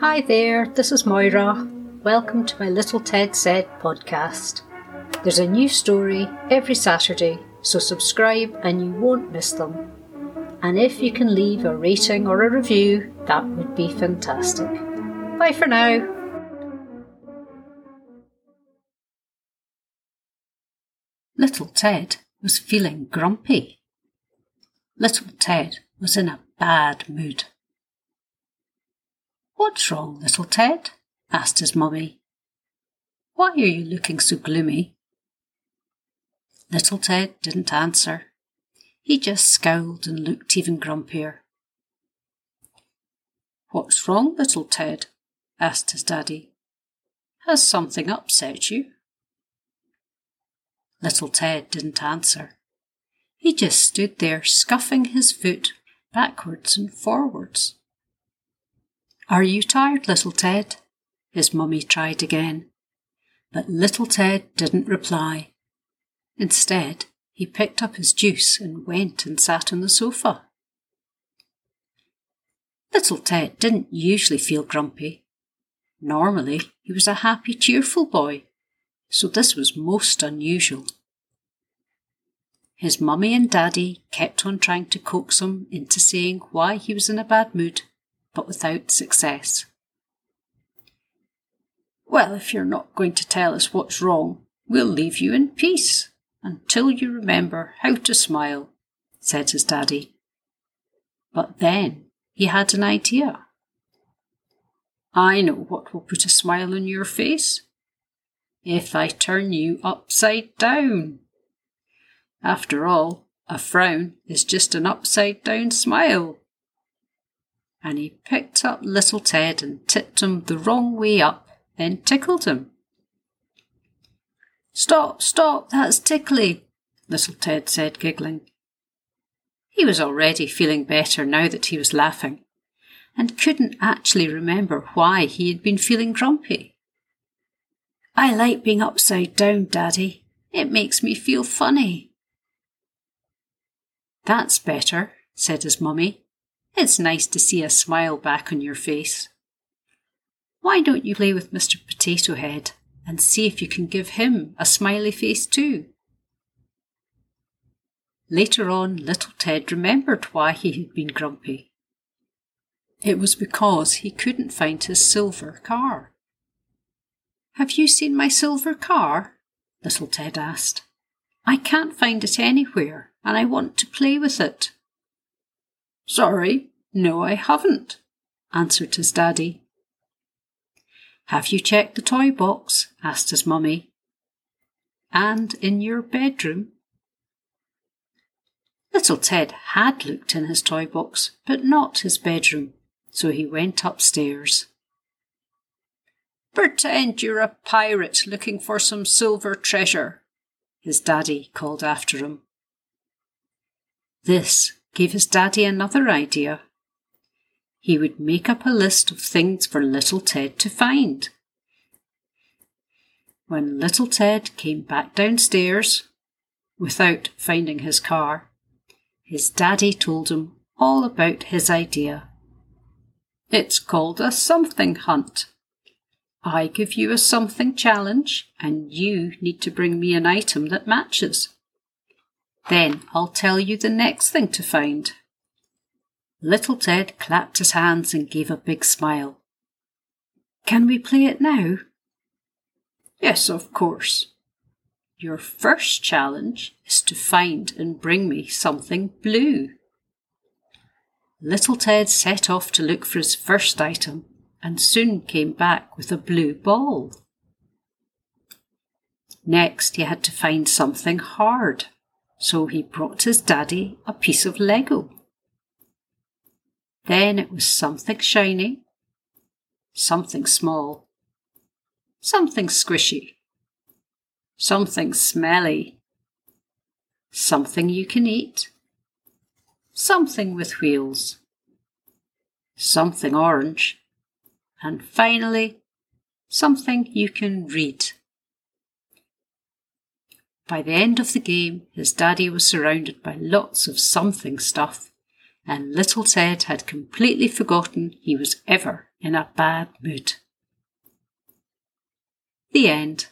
Hi there, this is Moira. Welcome to my Little Ted Said podcast. There's a new story every Saturday, so subscribe and you won't miss them. And if you can leave a rating or a review, that would be fantastic. Bye for now. Little Ted was feeling grumpy. Little Ted was in a bad mood. What's wrong, little Ted? asked his mummy. Why are you looking so gloomy? Little Ted didn't answer. He just scowled and looked even grumpier. What's wrong, little Ted? asked his daddy. Has something upset you? Little Ted didn't answer. He just stood there scuffing his foot backwards and forwards. Are you tired, little Ted? His mummy tried again. But little Ted didn't reply. Instead, he picked up his juice and went and sat on the sofa. Little Ted didn't usually feel grumpy. Normally, he was a happy, cheerful boy, so this was most unusual. His mummy and daddy kept on trying to coax him into saying why he was in a bad mood but without success. Well, if you're not going to tell us what's wrong, we'll leave you in peace until you remember how to smile, said his daddy. But then he had an idea. I know what will put a smile on your face. If I turn you upside down. After all, a frown is just an upside down smile and he picked up little Ted and tipped him the wrong way up, then tickled him. Stop, stop, that's tickly, little Ted said, giggling. He was already feeling better now that he was laughing, and couldn't actually remember why he had been feeling grumpy. I like being upside down, Daddy. It makes me feel funny. That's better, said his mummy, it's nice to see a smile back on your face. Why don't you play with Mr. Potato Head and see if you can give him a smiley face too? Later on, little Ted remembered why he had been grumpy. It was because he couldn't find his silver car. Have you seen my silver car? little Ted asked. I can't find it anywhere, and I want to play with it. Sorry, no, I haven't, answered his daddy. Have you checked the toy box? asked his mummy. And in your bedroom? Little Ted had looked in his toy box, but not his bedroom, so he went upstairs. Pretend you're a pirate looking for some silver treasure, his daddy called after him. This gave his daddy another idea. He would make up a list of things for little Ted to find. When little Ted came back downstairs, without finding his car, his daddy told him all about his idea. It's called a something hunt. I give you a something challenge, and you need to bring me an item that matches. Then I'll tell you the next thing to find. Little Ted clapped his hands and gave a big smile. Can we play it now? Yes, of course. Your first challenge is to find and bring me something blue. Little Ted set off to look for his first item and soon came back with a blue ball. Next, he had to find something hard so he brought his daddy a piece of Lego. Then it was something shiny, something small, something squishy, something smelly, something you can eat, something with wheels, something orange, and finally, something you can read. By the end of the game, his daddy was surrounded by lots of something stuff, and little Ted had completely forgotten he was ever in a bad mood. The end.